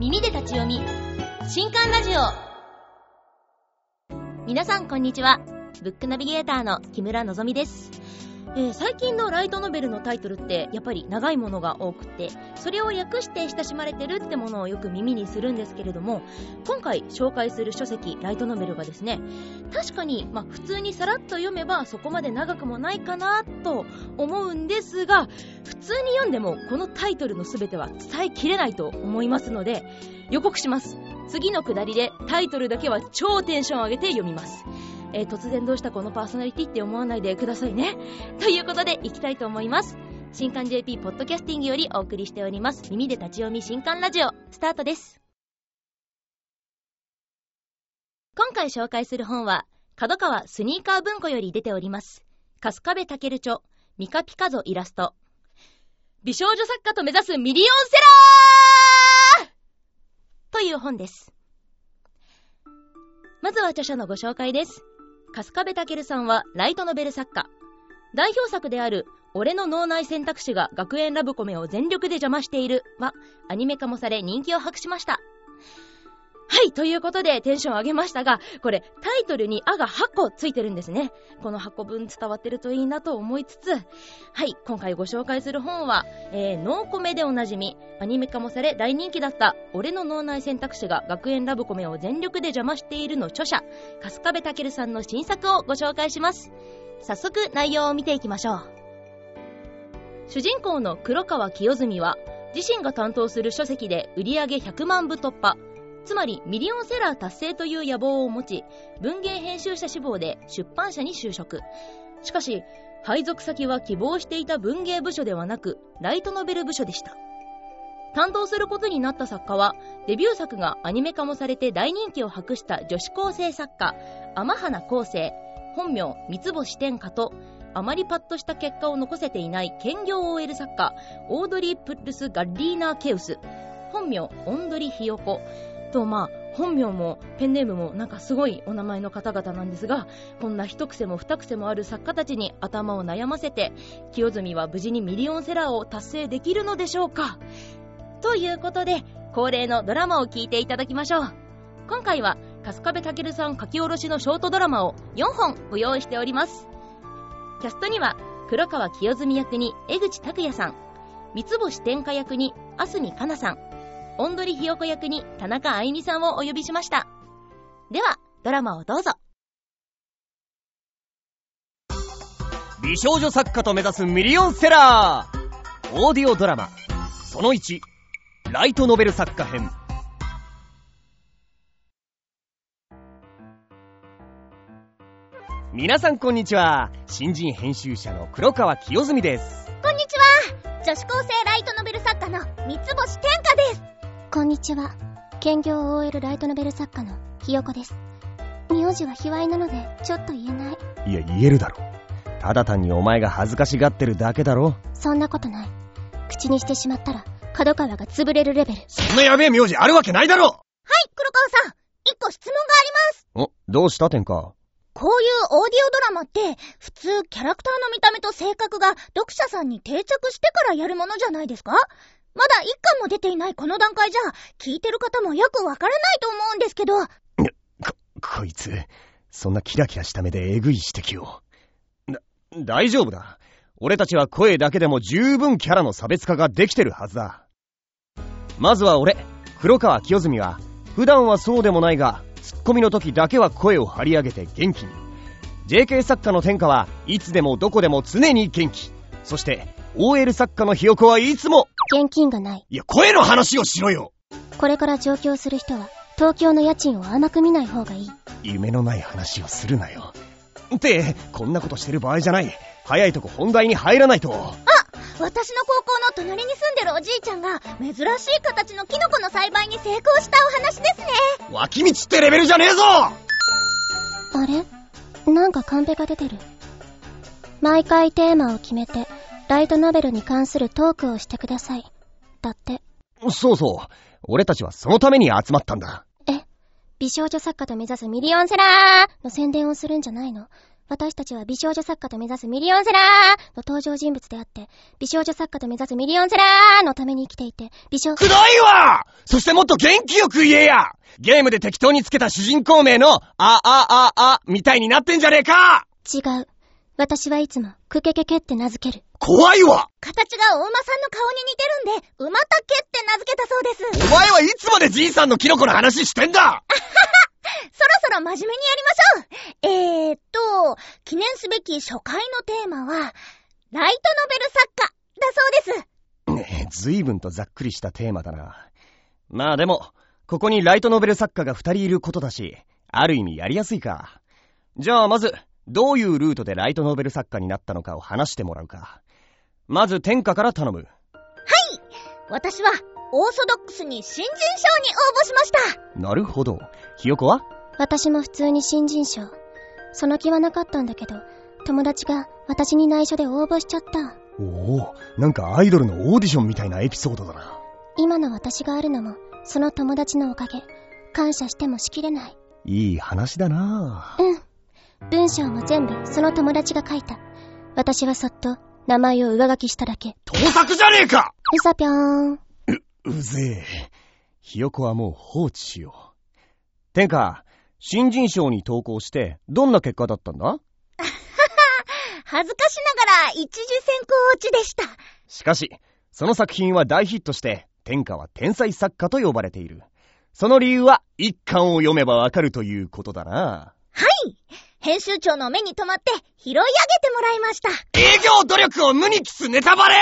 耳で立ち読み。新刊ラジオ。皆さんこんにちは。ブックナビゲーターの木村のぞみです。えー、最近のライトノベルのタイトルってやっぱり長いものが多くてそれを訳して親しまれてるってものをよく耳にするんですけれども今回紹介する書籍ライトノベルがですね確かに、まあ、普通にさらっと読めばそこまで長くもないかなと思うんですが普通に読んでもこのタイトルの全ては伝えきれないと思いますので予告します。次のくだりでタイトルだけは超テンション上げて読みます。えー、突然どうしたこのパーソナリティって思わないでくださいね。ということで、いきたいと思います。新刊 JP ポッドキャスティングよりお送りしております。耳で立ち読み新刊ラジオ、スタートです。今回紹介する本は、角川スニーカー文庫より出ております。春日部健著、ミカピカゾイラスト。美少女作家と目指すミリオンセラーという本です。まずは著者のご紹介です。春日部健さんはライトノベル作家。代表作である、俺の脳内選択肢が学園ラブコメを全力で邪魔しているは、アニメ化もされ人気を博しました。はい、ということでテンション上げましたが、これタイトルにあが8個ついてるんですね。この8個分伝わってるといいなと思いつつ、はい、今回ご紹介する本は、えー、ノーコメでおなじみ、アニメ化もされ大人気だった、俺の脳内選択肢が学園ラブコメを全力で邪魔しているの著者、春日部健さんの新作をご紹介します。早速内容を見ていきましょう。主人公の黒川清澄は、自身が担当する書籍で売り上げ100万部突破、つまりミリオンセラー達成という野望を持ち、文芸編集者志望で出版社に就職。しかし、配属先は希望していた文芸部署ではなく、ライトノベル部署でした。担当することになった作家は、デビュー作がアニメ化もされて大人気を博した女子高生作家、天花康生、本名三つ星天下と、あまりパッとした結果を残せていない兼業 OL 作家、オードリー・プッルス・ガッリーナー・ケウス、本名、オンドリ・ヒヨコ、とまあ本名もペンネームもなんかすごいお名前の方々なんですがこんな一癖も二癖もある作家たちに頭を悩ませて清澄は無事にミリオンセラーを達成できるのでしょうか？ということで恒例のドラマを聞いていただきましょう。今回は春日部健さん書き下ろしのショートドラマを4本ご用意しております。キャストには黒川清澄役に江口拓也さん三つ星天下役に安住香奈さんオンドリひよこ役に田中愛美さんをお呼びしました。では、ドラマをどうぞ。美少女作家と目指すミリオンセラーオーディオドラマ、その1、ライトノベル作家編。皆さんこんにちは。新人編集者の黒川清澄です。こんにちは。女子高生ライトノベル作家の三つ星天下です。こんにちは。兼業 OL ライトノベル作家のひよこです。名字は卑猥なので、ちょっと言えない。いや、言えるだろ。ただ単にお前が恥ずかしがってるだけだろ。そんなことない。口にしてしまったら、角川が潰れるレベル。そんなやべえ名字あるわけないだろはい、黒川さん。一個質問があります。お、どうした天かこういうオーディオドラマって、普通キャラクターの見た目と性格が読者さんに定着してからやるものじゃないですか？まだ一巻も出ていないこの段階じゃ、聞いてる方もよくわからないと思うんですけど。こ、こいつ、そんなキラキラした目でえぐい指摘を。だ、大丈夫だ。俺たちは声だけでも十分キャラの差別化ができてるはずだ。まずは俺、黒川清澄は、普段はそうでもないが、ツッコミの時だけは声を張り上げて元気に。JK 作家の天下はいつでもどこでも常に元気。そして、OL 作家のひよこはいつも、現金がない。いや、声の話をしろよこれから上京する人は、東京の家賃を甘く見ない方がいい。夢のない話をするなよ。って、こんなことしてる場合じゃない。早いとこ本題に入らないと。あ私の高校の隣に住んでるおじいちゃんが、珍しい形のキノコの栽培に成功したお話ですね。脇道ってレベルじゃねえぞあれ？なんかカンペが出てる。毎回テーマを決めて、ライトノベルに関するトークをしてください。だって。そうそう。俺たちはそのために集まったんだ。え、美少女作家と目指すミリオンセラーの宣伝をするんじゃないの？私たちは美少女作家と目指すミリオンセラーの登場人物であって、美少女作家と目指すミリオンセラーのために生きていて、美少、くどいわそしてもっと元気よく言えやゲームで適当につけた主人公名の、あ、あ、あ、あ、みたいになってんじゃねえか違う。私はいつも、クケケケって名付ける。怖いわ形がお馬さんの顔に似てるんで、馬竹って名付けたそうです。お前はいつまでじいさんのキノコの話してんだ そろそろ真面目にやりましょう。えーっと、記念すべき初回のテーマは、ライトノベル作家だそうです。ねえ、随分とざっくりしたテーマだな。まあでも、ここにライトノベル作家が二人いることだし、ある意味やりやすいか。じゃあまず、どういうルートでライトノベル作家になったのかを話してもらうか。まず天下から頼む。私は、オーソドックスに新人賞に応募しました。なるほど。ひよこは？私も普通に新人賞。その気はなかったんだけど、友達が私に内緒で応募しちゃった。おお、なんかアイドルのオーディションみたいなエピソードだな。今の私があるのも、その友達のおかげ。感謝してもしきれない。いい話だなうん。文章も全部その友達が書いた。私はそっと名前を上書きしただけ。盗作じゃねえかうさぴょーん。うぜえ。ひよこはもう放置しよう。天下、新人賞に投稿して、どんな結果だったんだ？恥ずかしながら一次選考落ちでした。しかし、その作品は大ヒットして、天下は天才作家と呼ばれている。その理由は、一巻を読めばわかるということだな。はい。編集長の目に留まって拾い上げてもらいました。営業努力を無に帰すネタバレ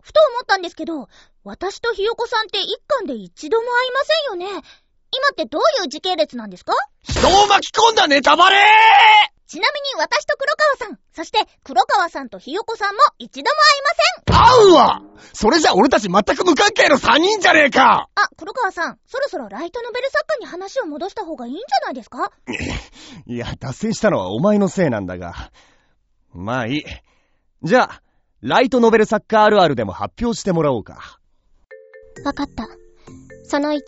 ふと思ったんですけど、私とひよこさんって一巻で一度も会いませんよね。今ってどういう時系列なんですか？人を巻き込んだネタバレちなみに私と黒川さん、そして黒川さんとひよこさんも一度も会いません。合うわそれじゃ俺たち全く無関係の3人じゃねえかあ、黒川さん、そろそろライトノベル作家に話を戻した方がいいんじゃないですか？いや、脱線したのはお前のせいなんだが。まあいい。じゃあ、ライトノベル作家あるあるでも発表してもらおうか。わかった。その1、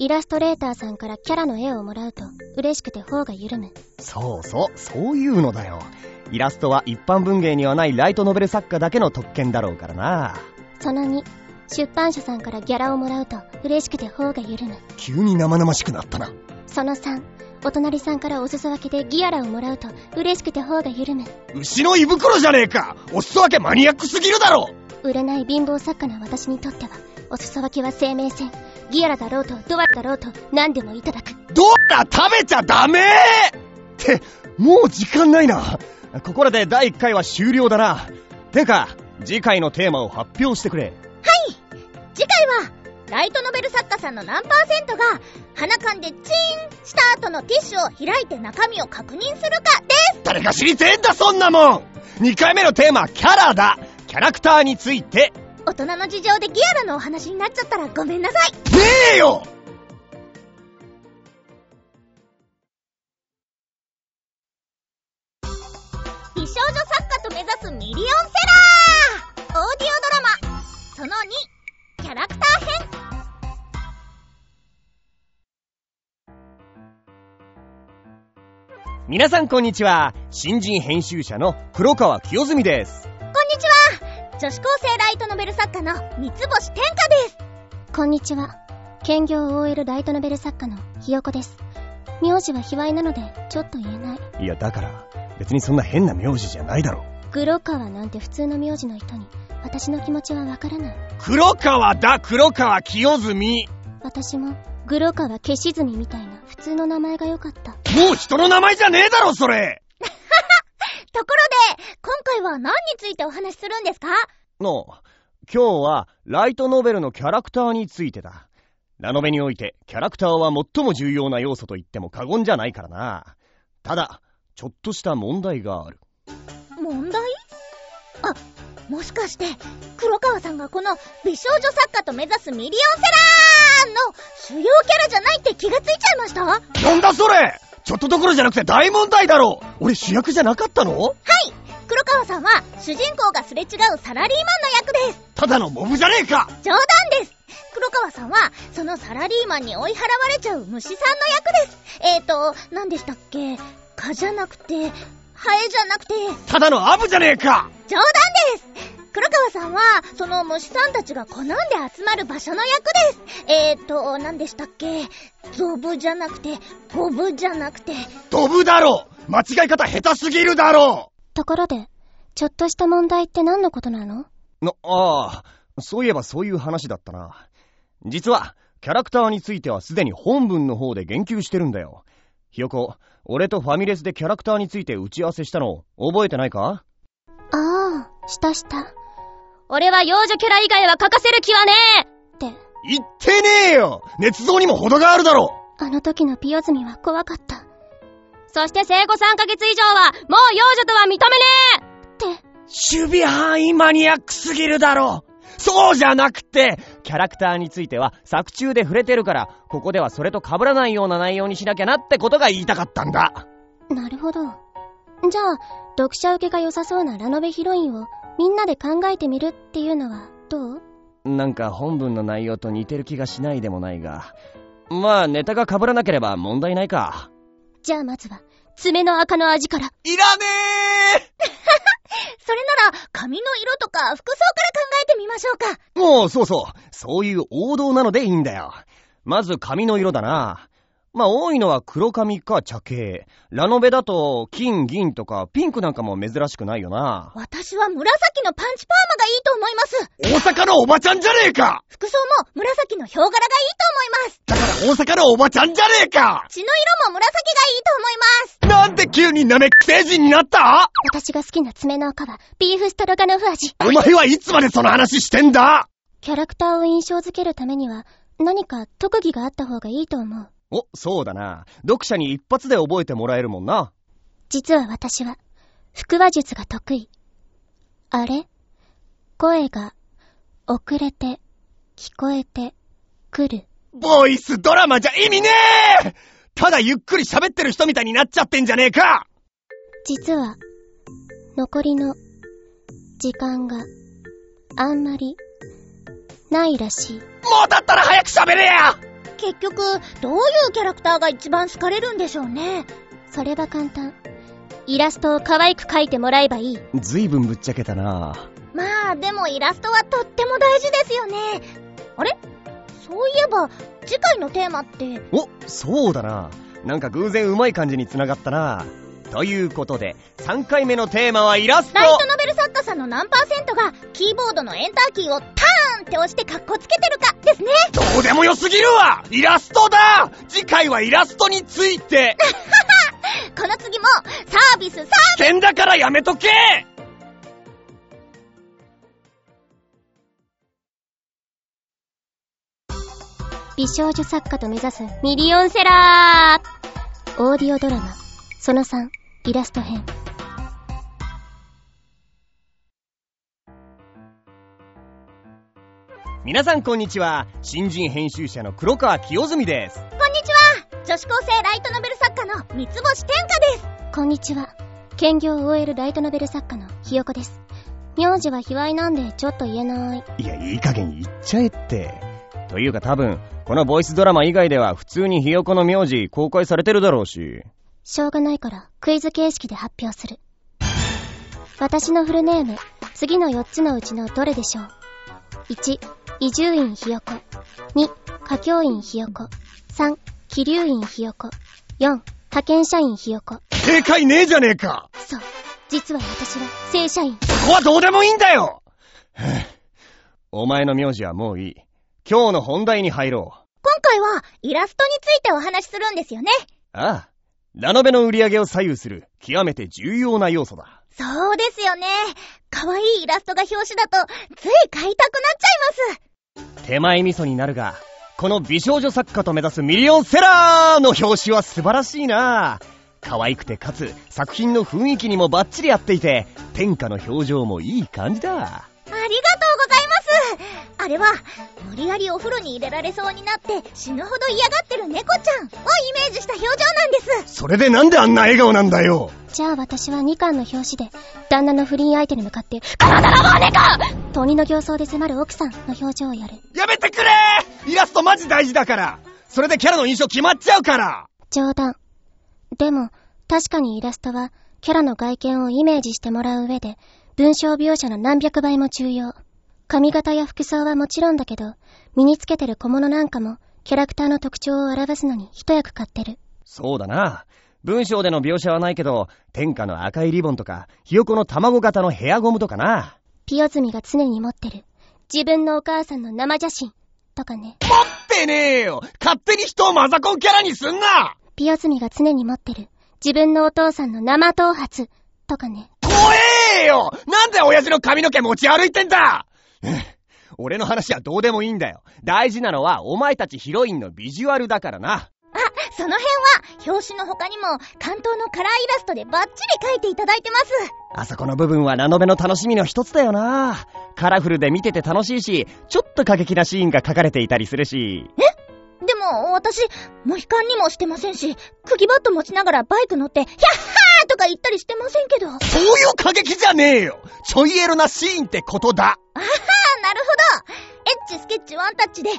イラストレーターさんからキャラの絵をもらうと嬉しくて方が緩む。そうそう、そういうのだよ。イラストは一般文芸にはないライトノベル作家だけの特権だろうからな。その2、出版社さんからギャラをもらうと嬉しくて方が緩む。急に生々しくなったな。その3、お隣さんからお裾分けでギアラをもらうと嬉しくて方が緩む。牛の胃袋じゃねえかお裾分けマニアックすぎるだろ売れない貧乏作家の私にとっては、お裾分けは生命線。ギアラだろうとドアだろうと何でもいただく。どら食べちゃダメって、もう時間ないな。ここらで第1回は終了だな。てか、次回のテーマを発表してくれ。次回は、ライトノベル作家さんの何パーセントが、鼻かんでチーンした後のティッシュを開いて中身を確認するかです誰が知りてえんだそんなもん !2 回目のテーマ、キャラだキャラクターについて、大人の事情でギアラのお話になっちゃったらごめんなさい。ねえよ！美少女作家と目指すミリオンセラー。オーディオドラマ、その2、キャラクター編。皆さんこんにちは。新人編集者の黒川清澄です。女子高生ライトノベル作家の三つ星天下ですこんにちは。兼業 OL ライトノベル作家のひよこです。名字は卑猥なので、ちょっと言えない。いや、だから、別にそんな変な名字じゃないだろ。黒川なんて普通の名字の人に、私の気持ちはわからない。黒川だ、黒川清澄私も、黒川消しずみみたいな普通の名前が良かった。もう人の名前じゃねえだろ、それ回は何についてお話しするんですか？の、今日は、ライトノベルのキャラクターについてだ。ラノベにおいて、キャラクターは最も重要な要素と言っても過言じゃないからな。ただ、ちょっとした問題がある。問題？あ、もしかして、黒川さんがこの美少女作家と目指すミリオンセラーの主要キャラじゃないって気がついちゃいました？はなんだそれ！ちょっとどころじゃなくて大問題だろ！俺主役じゃなかったの？い黒川さんは主人公がすれ違うサラリーマンの役です。ただのモブじゃねえか！冗談です。黒川さんは、そのサラリーマンに追い払われちゃう虫さんの役です。えーと、何でしたっけ？蚊じゃなくて、ハエじゃなくて、ただのアブじゃねえか！冗談です。黒川さんは、その虫さんたちが好んで集まる場所の役です。えーと、何でしたっけ？ゾブじゃなくて、ゴブじゃなくて、ドブだろ間違い方下手すぎるだろところで、ちょっとした問題って何のことなの？な、ああ、そういえばそういう話だったな。実は、キャラクターについてはすでに本文の方で言及してるんだよ。ひよこ、俺とファミレスでキャラクターについて打ち合わせしたの覚えてないか？ああ、したした。俺は幼女キャラ以外は書かせる気はねえって、言ってねえよ捏造にも程があるだろあの時のピオズミは怖かった。そして生後3ヶ月以上は、もう幼女とは認めねえって、守備範囲マニアックすぎるだろそうじゃなくて、キャラクターについては作中で触れてるから、ここではそれと被らないような内容にしなきゃなってことが言いたかったんだ。なるほど。じゃあ、読者受けが良さそうなラノベヒロインをみんなで考えてみるっていうのはどう？なんか本文の内容と似てる気がしないでもないが。まあ、ネタが被らなければ問題ないか。じゃあまずは、爪の赤の味から。いらね それなら、髪の色とか服装から考えてみましょうか。えもう、そうそう。そういう王道なのでいいんだよ。まず髪の色だな。まあ、多いのは黒髪か茶系。ラノベだと、金、銀とか、ピンクなんかも珍しくないよな。私は紫のパンチパーマがいいと思います。大阪のおばちゃんじゃねえか服装も紫のヒョウ柄がいいと思います。だから大阪のおばちゃんじゃねえか血の色も紫がいいと思います。なんで急にナメック星人になった？私が好きな爪の赤は、ビーフストロガノフ味。お前はいつまでその話してんだ？キャラクターを印象づけるためには、何か特技があった方がいいと思う。お、そうだな。読者に一発で覚えてもらえるもんな。実は私は、腹話術が得意。あれ？声が、遅れて、聞こえて、くる。ボイスドラマじゃ意味ねえただゆっくり喋ってる人みたいになっちゃってんじゃねえか実は、残りの、時間が、あんまり、ないらしい。もうだったら早く喋れや結局、どういうキャラクターが一番好かれるんでしょうね。それは簡単。イラストを可愛く描いてもらえばいい。ずいぶんぶっちゃけたなまあ、でもイラストはとっても大事ですよね。あれ？そういえば、次回のテーマって、お、そうだな。なんか偶然うまい感じに繋がったな。ということで、3回目のテーマはイラストライトノベル作家さんの何パーセントが、キーボードのエンターキーをターンって押してカッコつけてるかですね。どうでもよすぎるわ。イラストだ。次回はイラストについて。この次も、サービスサービス。危険だからやめとけ。美少女作家と目指すミリオンセラー。オーディオドラマ、その3、イラスト編。皆さんこんにちは。新人編集者の黒川清澄です。こんにちは女子高生ライトノベル作家の三つ星天下ですこんにちは。兼業 OL ライトノベル作家のひよこです。名字は卑猥なんでちょっと言えない。いや、いい加減言っちゃえって。というか多分、このボイスドラマ以外では普通にひよこの名字公開されてるだろうし。しょうがないからクイズ形式で発表する。私のフルネーム、次の4つのうちのどれでしょう ?1、移住院ひよこ。2、歌教員ひよこ。3、気流院ひよこ。4、派遣社員ひよこ。正解ねえじゃねえかそう。実は私は正社員。そこはどうでもいいんだよお前の名字はもういい。今日の本題に入ろう。今回は、イラストについてお話しするんですよね。ああ。ラノベの売り上げを左右する極めて重要な要素だ。そうですよね。可愛いイラストが表紙だと、つい買いたくなっちゃいます。手前味噌になるが、この美少女作家と目指すミリオンセラーの表紙は素晴らしいな可愛くてかつ作品の雰囲気にもバッチリ合っていて、天下の表情もいい感じだ。ありがとうございます。あれは、無理やりお風呂に入れられそうになって死ぬほど嫌がってる猫ちゃんをイメージした表情なんです。それでなんであんな笑顔なんだよじゃあ私は2巻の表紙で、旦那の不倫相手に向かって、体の棒猫と鬼の形相で迫る奥さんの表情をやる。やめてくれイラストマジ大事だからそれでキャラの印象決まっちゃうから冗談。でも、確かにイラストはキャラの外見をイメージしてもらう上で、文章描写の何百倍も重要。髪型や服装はもちろんだけど、身につけてる小物なんかも、キャラクターの特徴を表すのに一役買ってる。そうだな。文章での描写はないけど、天下の赤いリボンとか、ひよこの卵型のヘアゴムとかな。ピオズミが常に持ってる。自分のお母さんの生写真。とかね。持ってねえよ勝手に人をマザコンキャラにすんなピオズミが常に持ってる。自分のお父さんの生頭髪。とかね。怖えよなんで親父の髪の毛持ち歩いてんだ 俺の話はどうでもいいんだよ。大事なのは、お前たちヒロインのビジュアルだからな。あ、その辺は、表紙の他にも、関東のカラーイラストでバッチリ描いていただいてます。あそこの部分はラノベの楽しみの一つだよな。カラフルで見てて楽しいし、ちょっと過激なシーンが書かれていたりするし。え？でも、私、モヒカンにもしてませんし、釘バット持ちながらバイク乗って、ヒャッハーとか言ったりしてませんけど。そういう過激じゃねえよちょいエロなシーンってことだあはー、なるほど。エッチスケッチワンタッチで、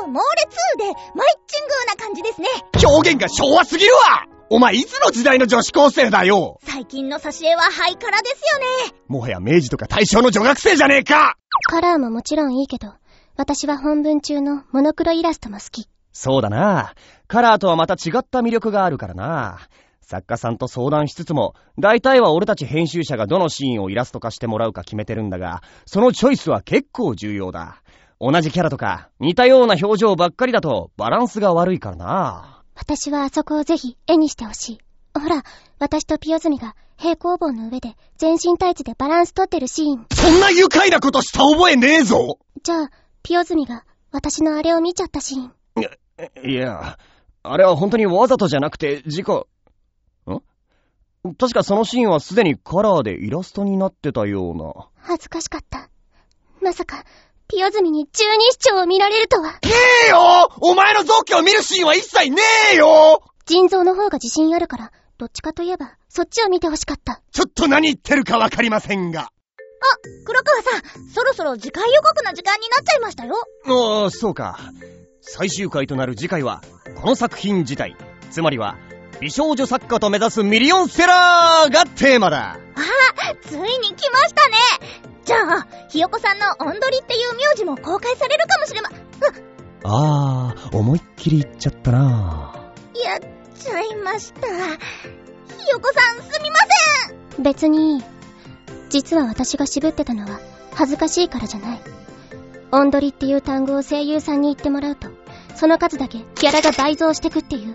おう、猛烈で、マイチングな感じですね。表現が昭和すぎるわお前いつの時代の女子高生だよ最近の挿絵はハイカラですよね。もはや明治とか大正の女学生じゃねえかカラーももちろんいいけど、私は本文中のモノクロイラストも好き。そうだな。カラーとはまた違った魅力があるからな。作家さんと相談しつつも、大体は俺たち編集者がどのシーンをイラスト化してもらうか決めてるんだが、そのチョイスは結構重要だ。同じキャラとか、似たような表情ばっかりだとバランスが悪いからな。私はあそこをぜひ絵にしてほしい。ほら、私とピオズミが平行棒の上で全身タイツでバランス取ってるシーン。そんな愉快なことした覚えねえぞじゃあ、ピオズミが私のあれを見ちゃったシーン。いや、あれは本当にわざとじゃなくて、事故。ん確かそのシーンはすでにカラーでイラストになってたような。恥ずかしかった。まさか、ピオズミに十二指腸を見られるとは。ねえよお前の臓器を見るシーンは一切ねえよ腎臓の方が自信あるから、どっちかといえば、そっちを見てほしかった。ちょっと何言ってるかわかりませんが。黒川さん、そろそろ次回予告の時間になっちゃいましたよ。ああ、そうか。最終回となる次回は、この作品自体、つまりは、美少女作家と目指すミリオンセラーがテーマだ。ついに来ましたね。じゃあ、ひよこさんのオンドリっていう名字も公開されるかもしれま、ああ、思いっきり言っちゃったな。やっちゃいました。ひよこさんすみません。別に。実は私が渋ってたのは、恥ずかしいからじゃない。オンドリっていう単語を声優さんに言ってもらうと、その数だけギャラが倍増してくっていう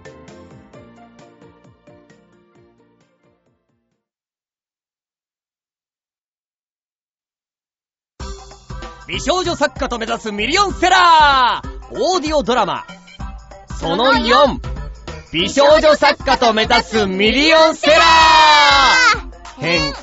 美少女作家と目指すミリオンセラーオーディオドラマ。その4美少女作家と目指すミリオンセラー。編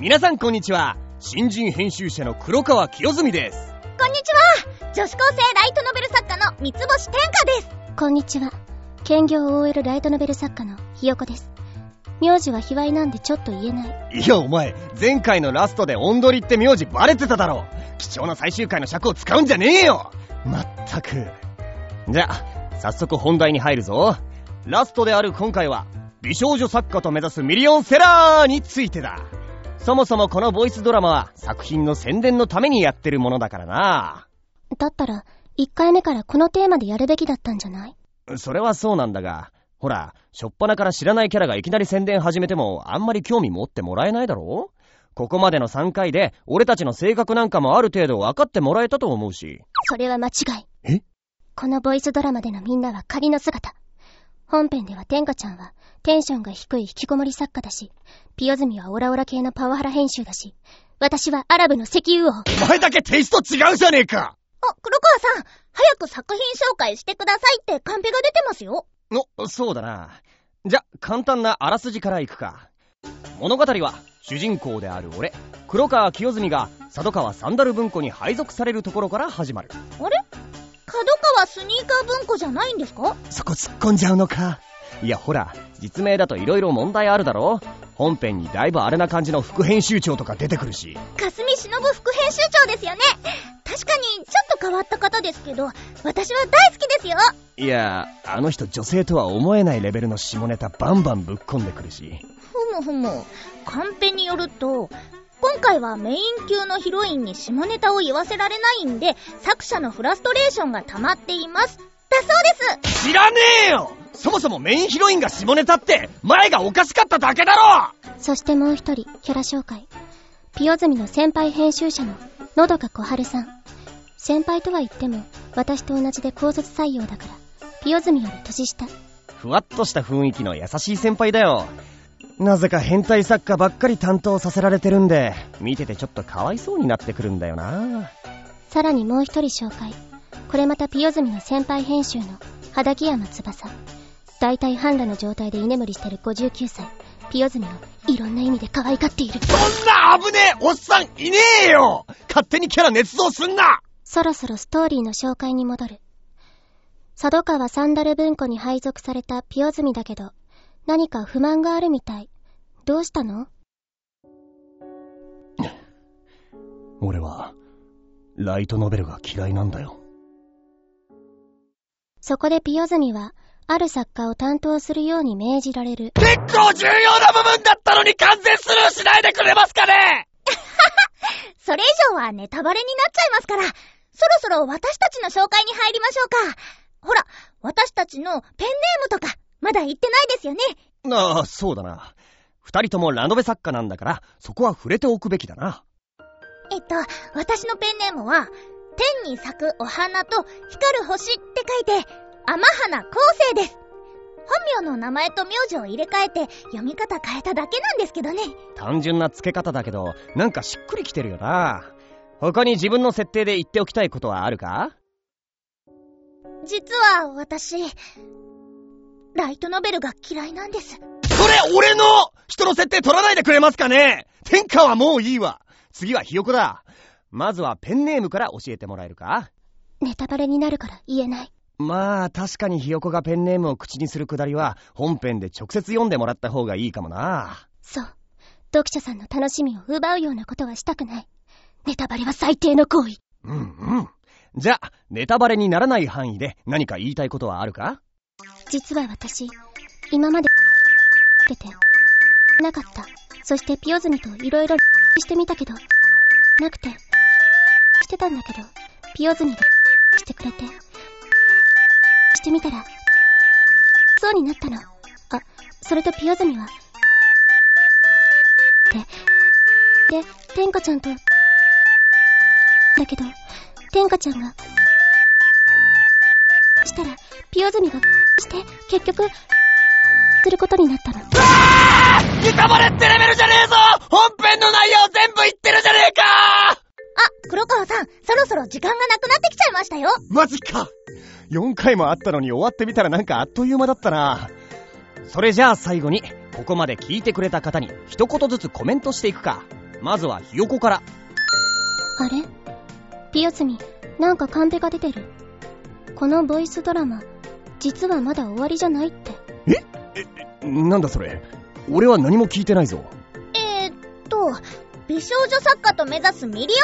皆さんこんにちは。新人編集者の黒川清澄です。こんにちは。女子高生ライトノベル作家の三つ星天下です。こんにちは。兼業 OL ライトノベル作家のひよこです。名字は卑猥なんでちょっと言えない。いやお前前回のラストでオンドリって名字バレてただろ。貴重な最終回の尺を使うんじゃねえよ。まったく。じゃあ早速本題に入るぞ。ラストである今回は美少女作家と目指すミリオンセラーについてだ。そもそもこのボイスドラマは作品の宣伝のためにやってるものだからな。だったら、1回目からこのテーマでやるべきだったんじゃない？それはそうなんだが、ほら、しょっぱなから知らないキャラがいきなり宣伝始めても、あんまり興味持ってもらえないだろ？ここまでの3回で、俺たちの性格なんかもある程度分かってもらえたと思うし。それは間違い。え？このボイスドラマでのみんなは仮の姿。本編では天下ちゃんはテンションが低い引きこもり作家だし、ピオズミはオラオラ系のパワハラ編集だし、私はアラブの石油王。お前だけテイスト違うじゃねえかあ、黒川さん、早く作品紹介してくださいってカンペが出てますよ。お、そうだな。じゃ、簡単なあらすじからいくか。物語は、主人公である俺、黒川清澄が佐渡川サンダル文庫に配属されるところから始まる。あれ？角川スニーカー文庫じゃないんですか？そこ突っ込んじゃうのか。いや、ほら、実名だと色々問題あるだろ本編にだいぶあれな感じの副編集長とか出てくるし。霞忍副編集長ですよね確かにちょっと変わった方ですけど、私は大好きですよいや、あの人女性とは思えないレベルの下ネタバンバンぶっ込んでくるし。ふむふむ。カンペによると、今回はメイン級のヒロインに下ネタを言わせられないんで、作者のフラストレーションが溜まっています。だそうです知らねえよそもそもメインヒロインが下ネタって、前がおかしかっただけだろそしてもう一人、キャラ紹介。ピオズミの先輩編集者の、のどか小春さん。先輩とは言っても、私と同じで高卒採用だから、ピオズミより年下。ふわっとした雰囲気の優しい先輩だよ。なぜか変態作家ばっかり担当させられてるんで、見ててちょっとかわいそうになってくるんだよな。さらにもう一人紹介。これまたピオズミの先輩編集の、肌木山翼。大体半裸の状態で居眠りしてる59歳。ピオズミをいろんな意味で可愛がっている。そんな危ねえおっさんいねえよ勝手にキャラ捏造すんなそろそろストーリーの紹介に戻る。佐渡川サンダル文庫に配属されたピオズミだけど、何か不満があるみたい。どうしたの？俺は、ライトノベルが嫌いなんだよ。そこでピオズミは、ある作家を担当するように命じられる。結構重要な部分だったのに完全スルーしないでくれますかね？それ以上はネタバレになっちゃいますから、そろそろ私たちの紹介に入りましょうか。ほら、私たちのペンネームとか、まだ言ってないですよね。ああ、そうだな。二人ともラノベ作家なんだから、そこは触れておくべきだな。えっと、私のペンネームは、天に咲くお花と光る星って書いて、天花光星です。本名の名前と名字を入れ替えて読み方変えただけなんですけどね。単純な付け方だけど、なんかしっくりきてるよな。他に自分の設定で言っておきたいことはあるか？実は私、ライトノベルが嫌いなんです。それ俺の人の設定取らないでくれますかね？天下はもういいわ。次はひよこだ。まずはペンネームから教えてもらえるか？ネタバレになるから言えない。まあ、確かにひよこがペンネームを口にするくだりは、本編で直接読んでもらった方がいいかもな。そう。読者さんの楽しみを奪うようなことはしたくない。ネタバレは最低の行為。うんうん。じゃあ、ネタバレにならない範囲で何か言いたいことはあるか？実は私、今まで、出て、なかった。そしてピオズミといろいろしてみたけど、なくて、してたんだけど、ピオズミがしてくれて、してみたら、そうになったの。あ、それとピオズミは、で、で、天下ちゃんと、だけど、天下ちゃんが、したら、ピオズミが、して、結局、することになったの。ネタバレってレベルじゃねえぞ!本編の内容全部言ってるじゃねえか!あ、黒川さん、そろそろ時間がなくなってきちゃいましたよ。マジか !4 回もあったのに終わってみたらなんかあっという間だったな。それじゃあ最後に、ここまで聞いてくれた方に一言ずつコメントしていくか。まずはひよこから。あれ？ピオズミ、なんかカンペが出てる。このボイスドラマ、実はまだ終わりじゃないって。なんだそれ？俺は何も聞いてないぞ。えー、っと、美少女作家と目指すミリオンセ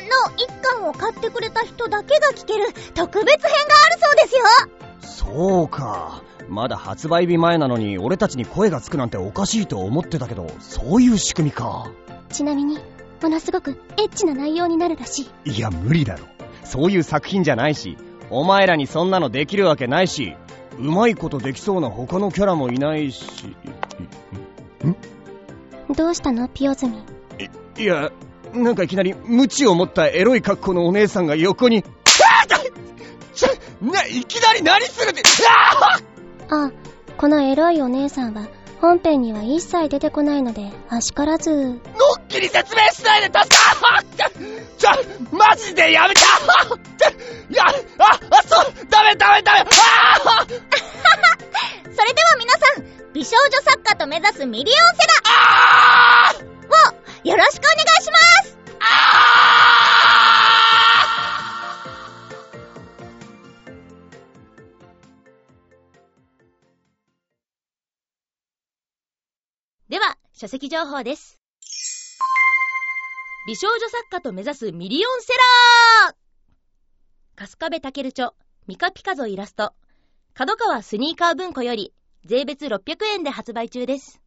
ラーの一巻を買ってくれた人だけが聞ける特別編があるそうですよそうか。まだ発売日前なのに俺たちに声がつくなんておかしいと思ってたけど、そういう仕組みか。ちなみに、ものすごくエッチな内容になるらしい。いや、無理だろ。そういう作品じゃないし、お前らにそんなのできるわけないし、うまいことできそうな他のキャラもいないし。どうしたの？ピオズミ。いや、なんかいきなり、無知を持ったエロい格好のお姉さんが横に、あーちょ、な、いきなり何するって、あーあ、このエロいお姉さんは、本編には一切出てこないので、あしからず、のっきり説明しないで助かちょ、マジでやめた いや、あ、あ、そう、ダメダメダメ！あー それでは皆さん、美少女作家と目指すミリオンセラー。をよろしくお願いします。では、書籍情報です。美少女作家と目指すミリオンセラー。春日部健著、ミカピカゾイラスト、角川スニーカー文庫より、税別600円で発売中です。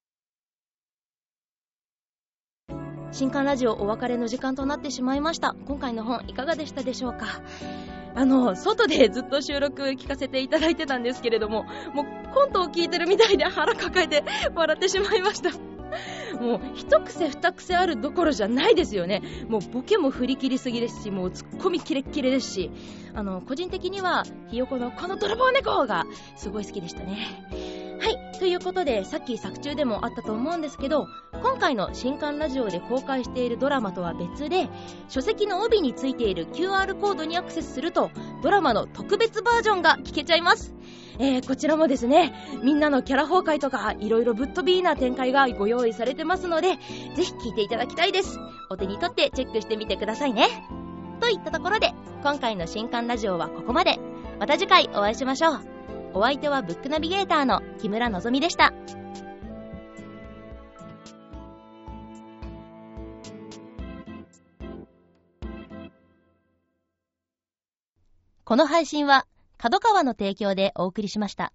新刊ラジオお別れの時間となってしまいました。今回の本いかがでしたでしょうか？あの、外でずっと収録聞かせていただいてたんですけれども、もうコントを聞いてるみたいで腹抱えて 笑ってしまいました。もう一癖二癖あるどころじゃないですよね。もうボケも振り切りすぎですし、もうツッコミキレッキレですし、あの、個人的にはひよこのこの泥棒猫がすごい好きでしたね。ということで、さっき作中でもあったと思うんですけど、今回の新刊ラジオで公開しているドラマとは別で、書籍の帯についている QR コードにアクセスすると、ドラマの特別バージョンが聞けちゃいます。えー、こちらもですね、みんなのキャラ崩壊とか、いろいろぶっ飛びな展開がご用意されてますので、ぜひ聞いていただきたいです。お手に取ってチェックしてみてくださいね。といったところで、今回の新刊ラジオはここまで。また次回お会いしましょう。お相手はブックナビゲーターの木村のぞみでした。この配信は、角川の提供でお送りしました。